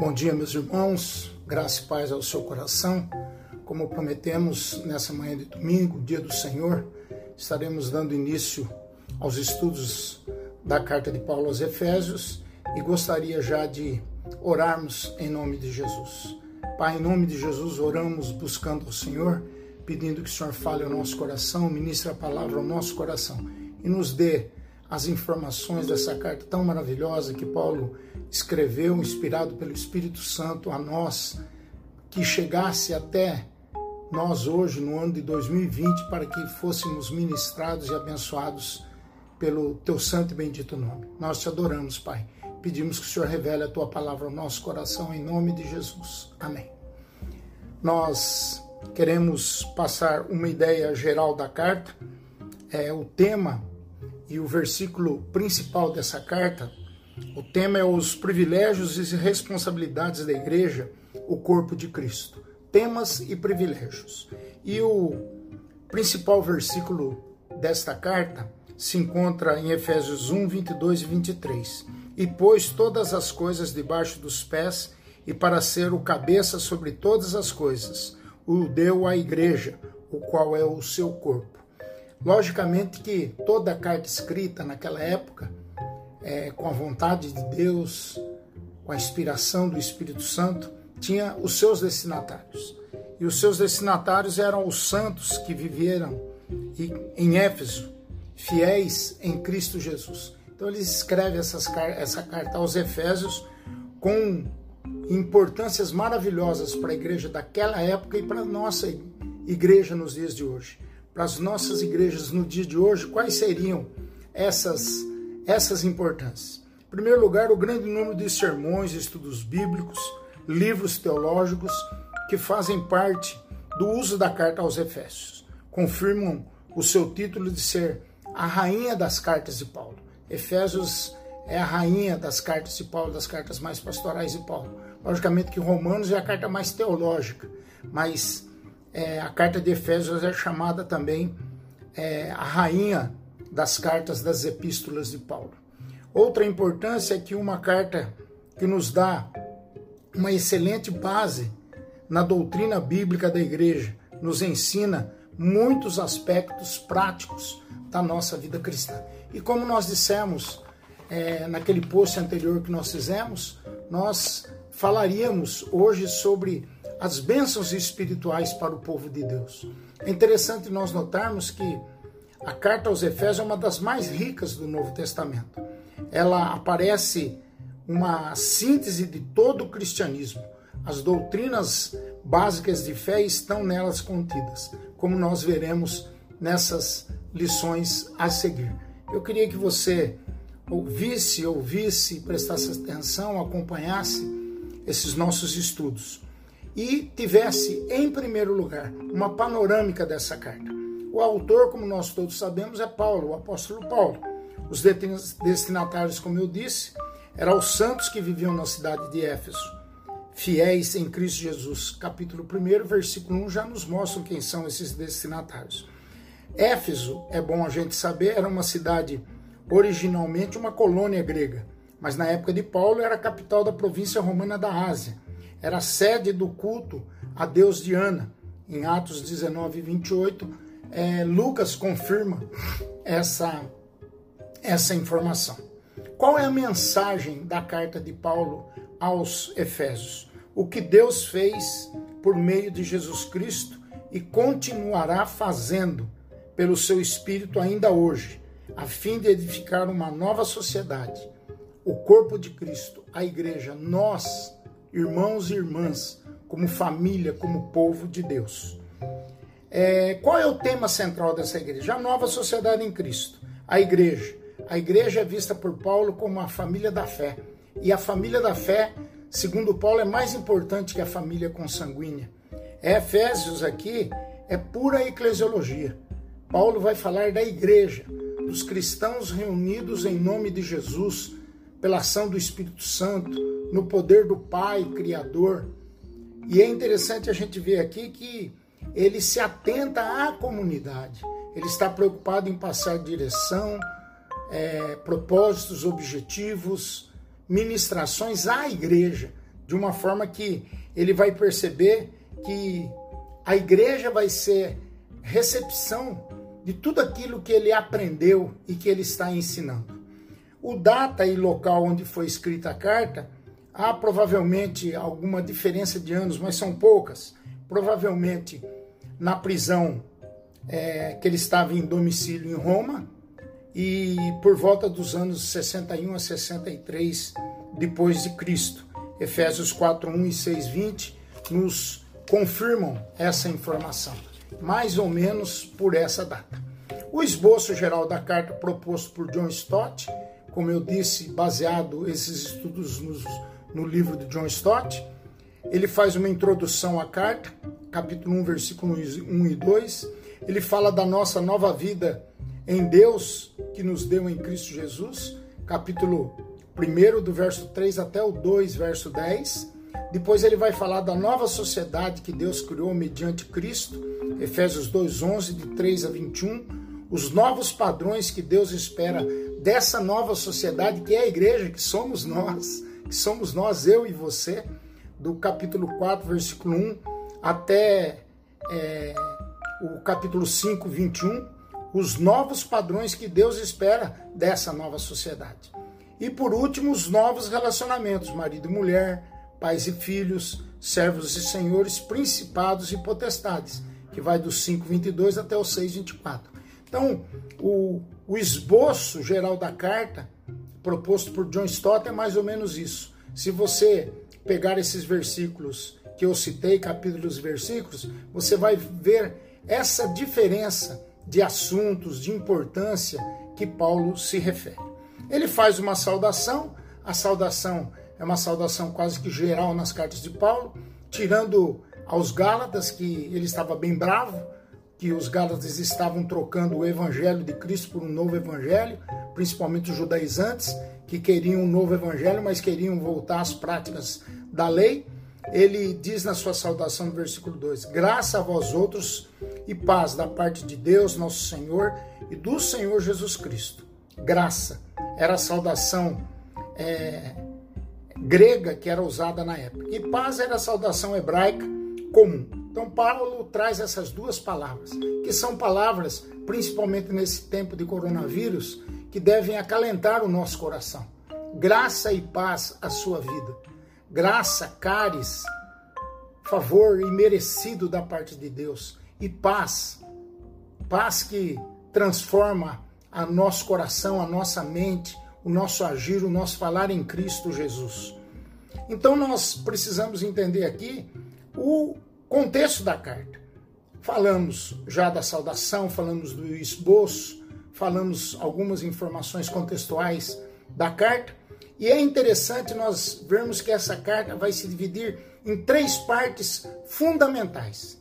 Bom dia, meus irmãos, graça e paz ao seu coração. Como prometemos nessa manhã de domingo, dia do Senhor, estaremos dando início aos estudos da carta de Paulo aos Efésios e gostaria já de orarmos em nome de Jesus. Pai, em nome de Jesus, oramos buscando ao Senhor, pedindo que o Senhor fale ao nosso coração, ministre a palavra ao nosso coração e nos dê as informações dessa carta tão maravilhosa que Paulo escreveu, inspirado pelo Espírito Santo a nós, que chegasse até nós hoje, no ano de 2020, para que fôssemos ministrados e abençoados pelo teu santo e bendito nome. Nós te adoramos, Pai. Pedimos que o Senhor revele a tua palavra ao nosso coração, em nome de Jesus. Amém. Nós queremos passar uma ideia geral da carta. É, o tema e o versículo principal dessa carta, o tema é os privilégios e responsabilidades da igreja, o corpo de Cristo. Temas e privilégios. E o principal versículo desta carta se encontra em Efésios 1, 22 e 23. E pôs todas as coisas debaixo dos pés, e para ser o cabeça sobre todas as coisas, o deu à igreja, o qual é o seu corpo Logicamente que toda carta escrita naquela época, é, com a vontade de Deus, com a inspiração do Espírito Santo, tinha os seus destinatários. E os seus destinatários eram os santos que viveram em Éfeso, fiéis em Cristo Jesus. Então ele escreve essas, essa carta aos Efésios com importâncias maravilhosas para a igreja daquela época e para a nossa igreja nos dias de hoje as nossas igrejas no dia de hoje, quais seriam essas, essas importâncias? Em primeiro lugar, o grande número de sermões, estudos bíblicos, livros teológicos que fazem parte do uso da carta aos Efésios. Confirmam o seu título de ser a rainha das cartas de Paulo. Efésios é a rainha das cartas de Paulo, das cartas mais pastorais de Paulo. Logicamente que Romanos é a carta mais teológica, mas é, a carta de Efésios é chamada também é, a rainha das cartas das epístolas de Paulo. Outra importância é que uma carta que nos dá uma excelente base na doutrina bíblica da igreja, nos ensina muitos aspectos práticos da nossa vida cristã. E como nós dissemos é, naquele post anterior que nós fizemos, nós falaríamos hoje sobre as bênçãos espirituais para o povo de Deus. É interessante nós notarmos que a carta aos Efésios é uma das mais ricas do Novo Testamento. Ela aparece uma síntese de todo o cristianismo. As doutrinas básicas de fé estão nelas contidas, como nós veremos nessas lições a seguir. Eu queria que você ouvisse, ouvisse, prestasse atenção, acompanhasse esses nossos estudos e tivesse, em primeiro lugar, uma panorâmica dessa carta. O autor, como nós todos sabemos, é Paulo, o apóstolo Paulo. Os destinatários, como eu disse, eram os santos que viviam na cidade de Éfeso, fiéis em Cristo Jesus. Capítulo 1, versículo 1 já nos mostra quem são esses destinatários. Éfeso, é bom a gente saber, era uma cidade originalmente uma colônia grega, mas na época de Paulo era a capital da província romana da Ásia era sede do culto a Deus Diana. Em Atos 19, 28, é, Lucas confirma essa, essa informação. Qual é a mensagem da carta de Paulo aos Efésios? O que Deus fez por meio de Jesus Cristo e continuará fazendo pelo seu Espírito ainda hoje, a fim de edificar uma nova sociedade, o corpo de Cristo, a igreja, nós irmãos e irmãs, como família, como povo de Deus. É, qual é o tema central dessa igreja? A nova sociedade em Cristo. A igreja. A igreja é vista por Paulo como a família da fé. E a família da fé, segundo Paulo, é mais importante que a família consanguínea. Efésios aqui é pura eclesiologia. Paulo vai falar da igreja, dos cristãos reunidos em nome de Jesus, pela ação do Espírito Santo, no poder do Pai Criador. E é interessante a gente ver aqui que ele se atenta à comunidade, ele está preocupado em passar direção, é, propósitos, objetivos, ministrações à igreja, de uma forma que ele vai perceber que a igreja vai ser recepção de tudo aquilo que ele aprendeu e que ele está ensinando. O data e local onde foi escrita a carta, há provavelmente alguma diferença de anos, mas são poucas. Provavelmente na prisão é, que ele estava em domicílio em Roma e por volta dos anos 61 a 63 depois de Cristo. Efésios 4:1 e 6:20 nos confirmam essa informação, mais ou menos por essa data. O esboço geral da carta proposto por John Stott, como eu disse, baseado esses estudos nos, no livro de John Stott, ele faz uma introdução à carta, capítulo 1, versículo 1 e 2. Ele fala da nossa nova vida em Deus que nos deu em Cristo Jesus, capítulo 1 do verso 3 até o 2, verso 10. Depois ele vai falar da nova sociedade que Deus criou mediante Cristo, Efésios 2:11 de 3 a 21, os novos padrões que Deus espera dessa nova sociedade que é a igreja, que somos nós, que somos nós, eu e você, do capítulo 4, versículo 1 até é, o capítulo 5, 21, os novos padrões que Deus espera dessa nova sociedade. E por último, os novos relacionamentos, marido e mulher, pais e filhos, servos e senhores, principados e potestades, que vai do 5:22 até o 6:24. Então, o, o esboço geral da carta proposto por John Stott é mais ou menos isso. Se você pegar esses versículos que eu citei, capítulos e versículos, você vai ver essa diferença de assuntos, de importância que Paulo se refere. Ele faz uma saudação, a saudação é uma saudação quase que geral nas cartas de Paulo, tirando aos Gálatas, que ele estava bem bravo, que os Gálatas estavam trocando o evangelho de Cristo por um novo evangelho, principalmente os judaizantes, que queriam um novo evangelho, mas queriam voltar às práticas da lei. Ele diz na sua saudação no versículo 2: Graça a vós outros e paz da parte de Deus, nosso Senhor, e do Senhor Jesus Cristo. Graça era a saudação é, grega que era usada na época. E paz era a saudação hebraica comum. Então Paulo traz essas duas palavras, que são palavras, principalmente nesse tempo de coronavírus, que devem acalentar o nosso coração. Graça e paz à sua vida. Graça, caris, favor imerecido da parte de Deus. E paz, paz que transforma a nosso coração, a nossa mente, o nosso agir, o nosso falar em Cristo Jesus. Então nós precisamos entender aqui o contexto da carta. Falamos já da saudação, falamos do esboço, falamos algumas informações contextuais da carta, e é interessante nós vermos que essa carta vai se dividir em três partes fundamentais.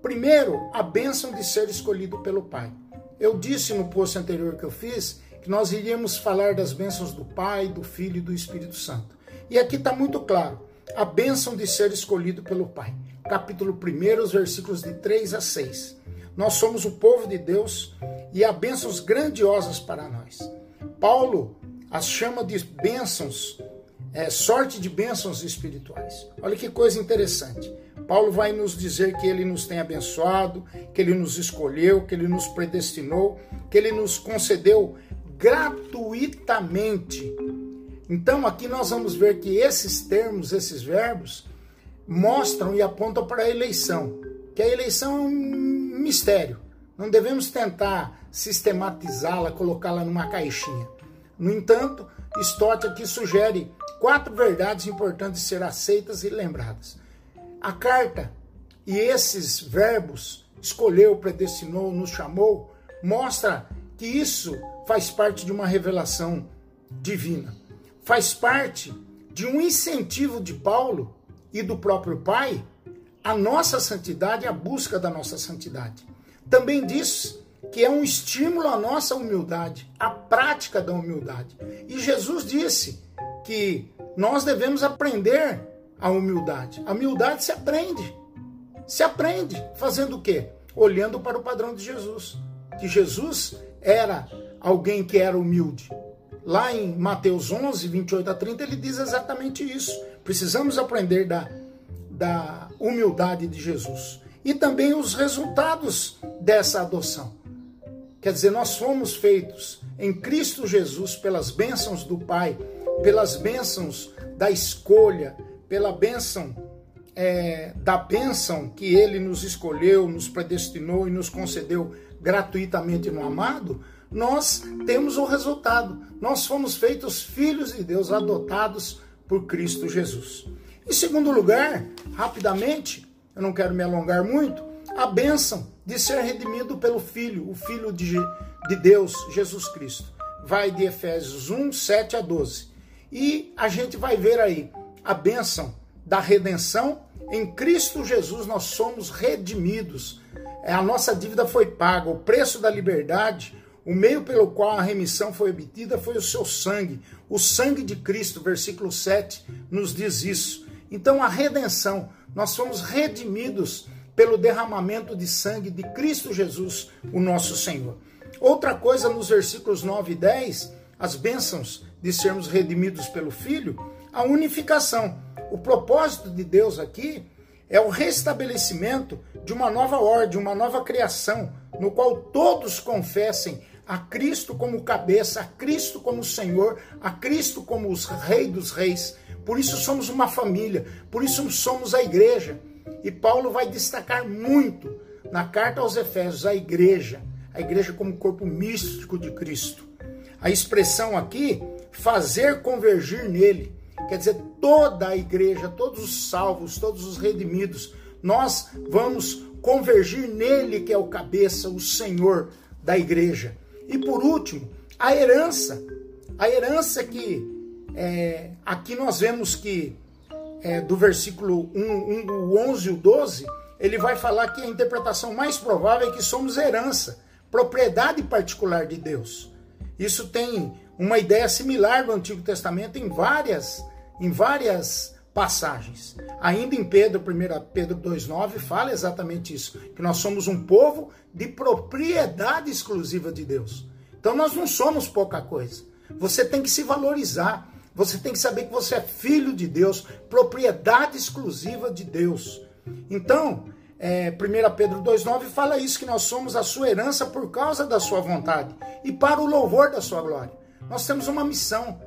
Primeiro, a bênção de ser escolhido pelo Pai. Eu disse no post anterior que eu fiz que nós iríamos falar das bênçãos do Pai, do Filho e do Espírito Santo. E aqui está muito claro: a bênção de ser escolhido pelo Pai. Capítulo 1, os versículos de 3 a 6. Nós somos o povo de Deus e há bênçãos grandiosas para nós. Paulo as chama de bênçãos, é, sorte de bênçãos espirituais. Olha que coisa interessante. Paulo vai nos dizer que ele nos tem abençoado, que ele nos escolheu, que ele nos predestinou, que ele nos concedeu gratuitamente. Então aqui nós vamos ver que esses termos, esses verbos, mostram e apontam para a eleição, que a eleição é um mistério. Não devemos tentar sistematizá-la, colocá-la numa caixinha. No entanto, Stott aqui sugere quatro verdades importantes de ser aceitas e lembradas. A carta e esses verbos, escolheu, predestinou, nos chamou, mostra que isso faz parte de uma revelação divina. Faz parte de um incentivo de Paulo e do próprio Pai a nossa santidade, a busca da nossa santidade. Também diz que é um estímulo à nossa humildade, à prática da humildade. E Jesus disse que nós devemos aprender a humildade. A humildade se aprende. Se aprende fazendo o quê? Olhando para o padrão de Jesus. Que Jesus era alguém que era humilde. Lá em Mateus 11, 28 a 30, ele diz exatamente isso. Precisamos aprender da, da humildade de Jesus e também os resultados dessa adoção. Quer dizer, nós fomos feitos em Cristo Jesus pelas bênçãos do Pai, pelas bênçãos da escolha, pela bênção é, da bênção que Ele nos escolheu, nos predestinou e nos concedeu gratuitamente no amado, nós temos o resultado. Nós fomos feitos filhos de Deus, adotados por Cristo Jesus. Em segundo lugar, rapidamente, eu não quero me alongar muito, a bênção de ser redimido pelo Filho, o Filho de, de Deus, Jesus Cristo. Vai de Efésios 1, 7 a 12. E a gente vai ver aí a bênção da redenção. Em Cristo Jesus nós somos redimidos. É, a nossa dívida foi paga, o preço da liberdade, o meio pelo qual a remissão foi obtida foi o seu sangue. O sangue de Cristo, versículo 7, nos diz isso. Então a redenção, nós fomos redimidos pelo derramamento de sangue de Cristo Jesus, o nosso Senhor. Outra coisa nos versículos 9 e 10, as bênçãos de sermos redimidos pelo Filho, a unificação. O propósito de Deus aqui é o restabelecimento de uma nova ordem, uma nova criação, no qual todos confessem a Cristo como cabeça, a Cristo como Senhor, a Cristo como os Rei dos Reis. Por isso somos uma família, por isso somos a igreja. E Paulo vai destacar muito na carta aos Efésios a igreja, a igreja como corpo místico de Cristo. A expressão aqui, fazer convergir nele, quer dizer, toda a igreja, todos os salvos, todos os redimidos, nós vamos convergir nele, que é o cabeça, o Senhor da igreja. E por último, a herança. A herança que é, aqui nós vemos que é, do versículo 1, 1, o 11 e o 12, ele vai falar que a interpretação mais provável é que somos herança, propriedade particular de Deus. Isso tem uma ideia similar do Antigo Testamento em várias, em várias passagens. Ainda em Pedro, 1 Pedro 2,9, fala exatamente isso: que nós somos um povo de propriedade exclusiva de Deus. Então nós não somos pouca coisa. Você tem que se valorizar. Você tem que saber que você é filho de Deus, propriedade exclusiva de Deus. Então, é, 1 Pedro 2,9 fala isso: que nós somos a sua herança por causa da sua vontade e para o louvor da sua glória. Nós temos uma missão,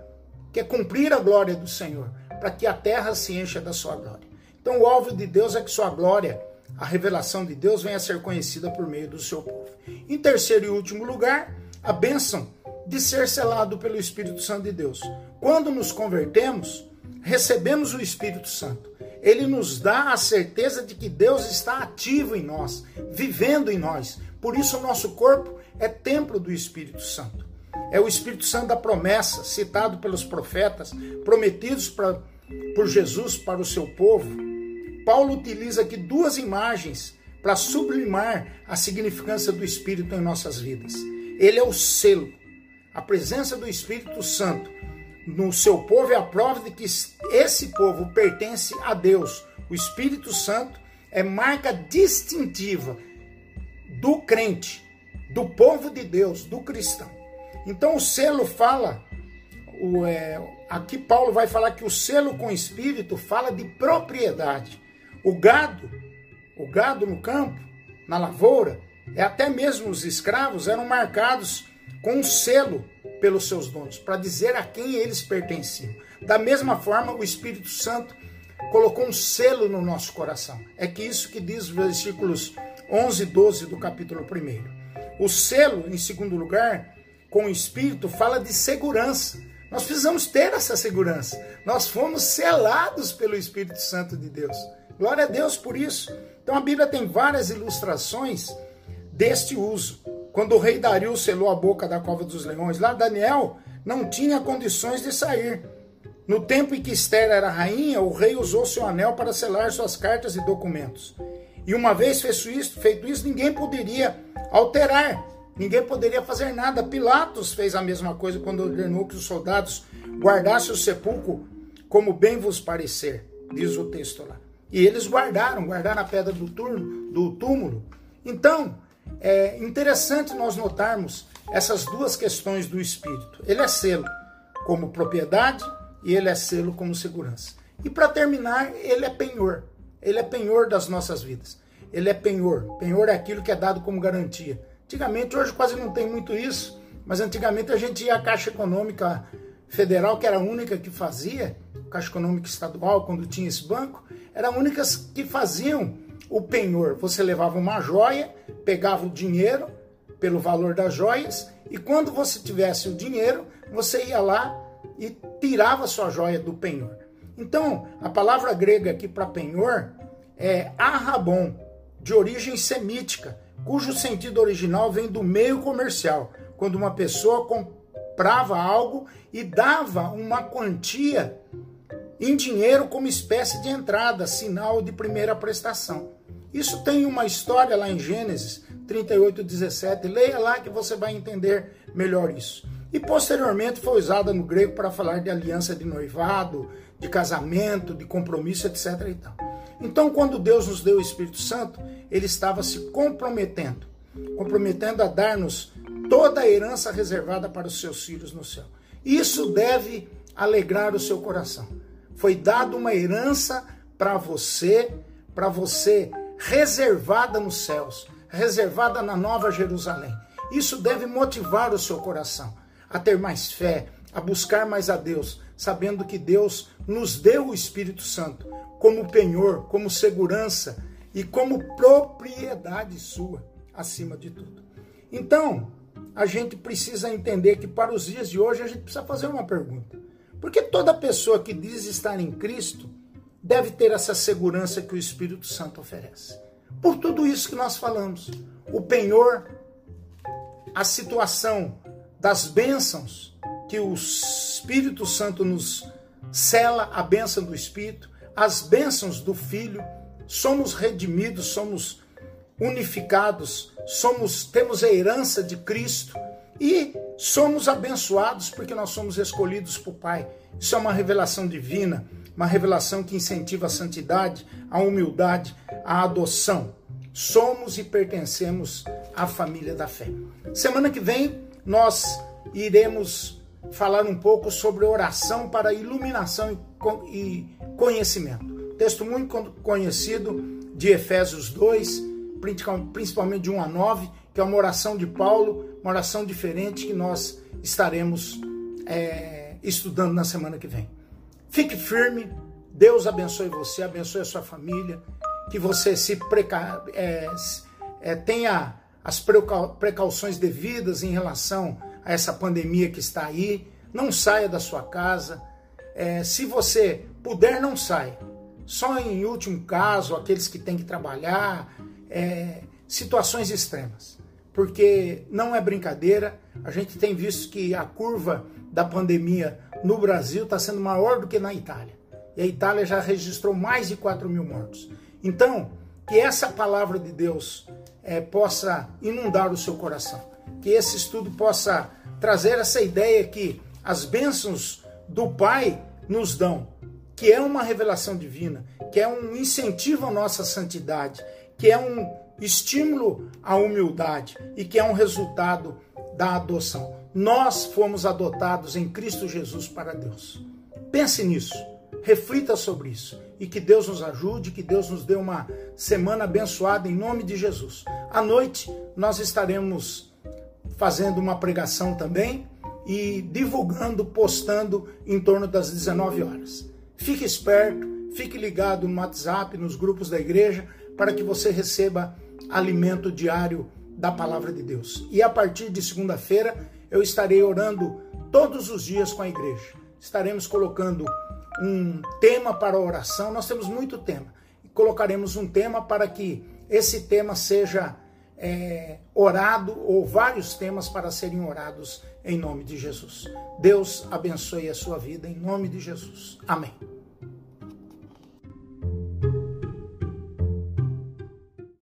que é cumprir a glória do Senhor, para que a terra se encha da sua glória. Então, o alvo de Deus é que sua glória, a revelação de Deus, venha a ser conhecida por meio do seu povo. Em terceiro e último lugar, a bênção de ser selado pelo Espírito Santo de Deus. Quando nos convertemos, recebemos o Espírito Santo. Ele nos dá a certeza de que Deus está ativo em nós, vivendo em nós. Por isso, o nosso corpo é templo do Espírito Santo. É o Espírito Santo da promessa, citado pelos profetas, prometidos pra, por Jesus para o seu povo. Paulo utiliza aqui duas imagens para sublimar a significância do Espírito em nossas vidas. Ele é o selo, a presença do Espírito Santo no seu povo é a prova de que esse povo pertence a Deus. O Espírito Santo é marca distintiva do crente, do povo de Deus, do cristão. Então o selo fala, o, é, aqui Paulo vai falar que o selo com o Espírito fala de propriedade. O gado, o gado no campo, na lavoura, e até mesmo os escravos eram marcados com um selo pelos seus donos, para dizer a quem eles pertenciam. Da mesma forma, o Espírito Santo colocou um selo no nosso coração. É que isso que diz os versículos 11 e 12 do capítulo 1. O selo, em segundo lugar, com o Espírito, fala de segurança. Nós precisamos ter essa segurança. Nós fomos selados pelo Espírito Santo de Deus. Glória a Deus por isso. Então a Bíblia tem várias ilustrações deste uso. Quando o rei Dario selou a boca da cova dos leões, lá Daniel não tinha condições de sair. No tempo em que Esther era rainha, o rei usou seu anel para selar suas cartas e documentos. E uma vez feito isso, feito isso, ninguém poderia alterar, ninguém poderia fazer nada. Pilatos fez a mesma coisa quando ordenou que os soldados guardassem o sepulcro como bem vos parecer, diz o texto lá. E eles guardaram, guardaram a pedra do, turno, do túmulo. Então, é interessante nós notarmos essas duas questões do espírito. Ele é selo como propriedade e ele é selo como segurança. E para terminar, ele é penhor. Ele é penhor das nossas vidas. Ele é penhor. Penhor é aquilo que é dado como garantia. Antigamente, hoje quase não tem muito isso, mas antigamente a gente ia à Caixa Econômica Federal, que era a única que fazia, Caixa Econômica Estadual, quando tinha esse banco, era a única que faziam o penhor. Você levava uma joia, pegava o dinheiro pelo valor das joias, e quando você tivesse o dinheiro, você ia lá e tirava sua joia do penhor. Então, a palavra grega aqui para penhor é arrabon, de origem semítica, cujo sentido original vem do meio comercial, quando uma pessoa comprava algo e dava uma quantia em dinheiro como espécie de entrada, sinal de primeira prestação. Isso tem uma história lá em Gênesis 38, 17. Leia lá que você vai entender melhor isso. E posteriormente foi usada no grego para falar de aliança de noivado, de casamento, de compromisso, etc. Então, quando Deus nos deu o Espírito Santo, ele estava se comprometendo, comprometendo a dar-nos toda a herança reservada para os seus filhos no céu. Isso deve alegrar o seu coração. Foi dado uma herança para você, para você reservada nos céus, reservada na Nova Jerusalém. Isso deve motivar o seu coração a ter mais fé, a buscar mais a Deus, sabendo que Deus nos deu o Espírito Santo como penhor, como segurança e como propriedade sua, acima de tudo. Então, a gente precisa entender que para os dias de hoje a gente precisa fazer uma pergunta. Porque toda pessoa que diz estar em Cristo deve ter essa segurança que o Espírito Santo oferece. Por tudo isso que nós falamos, o penhor, a situação das bênçãos que o Espírito Santo nos cela, a bênção do Espírito, as bênçãos do Filho, somos redimidos, somos unificados, somos temos a herança de Cristo e somos abençoados porque nós somos escolhidos por Pai. Isso é uma revelação divina, uma revelação que incentiva a santidade, a humildade, a adoção. Somos e pertencemos à família da fé. Semana que vem nós iremos falar um pouco sobre oração para iluminação e conhecimento. Texto muito conhecido de Efésios 2, principalmente de 1 a 9, que é uma oração de Paulo, uma oração diferente que nós estaremos é, estudando na semana que vem. Fique firme, Deus abençoe você, abençoe a sua família, que você se preca... é, é, tenha as precauções devidas em relação a essa pandemia que está aí. Não saia da sua casa. É, se você puder, não saia. Só em último caso, aqueles que têm que trabalhar, é, situações extremas. Porque não é brincadeira, a gente tem visto que a curva da pandemia no Brasil está sendo maior do que na Itália. E a Itália já registrou mais de 4 mil mortos. Então, que essa palavra de Deus é, possa inundar o seu coração. Que esse estudo possa trazer essa ideia que as bênçãos do Pai nos dão, que é uma revelação divina, que é um incentivo à nossa santidade, que é um estímulo à humildade e que é um resultado da adoção. Nós fomos adotados em Cristo Jesus para Deus. Pense nisso, reflita sobre isso e que Deus nos ajude, que Deus nos dê uma semana abençoada em nome de Jesus. À noite nós estaremos fazendo uma pregação também e divulgando, postando em torno das 19 horas. Fique esperto, fique ligado no WhatsApp, nos grupos da igreja, para que você receba alimento diário da palavra de Deus. E a partir de segunda-feira eu estarei orando todos os dias com a igreja. Estaremos colocando um tema para a oração. Nós temos muito tema. Colocaremos um tema para que esse tema seja é, orado ou vários temas para serem orados em nome de Jesus. Deus abençoe a sua vida em nome de Jesus. Amém.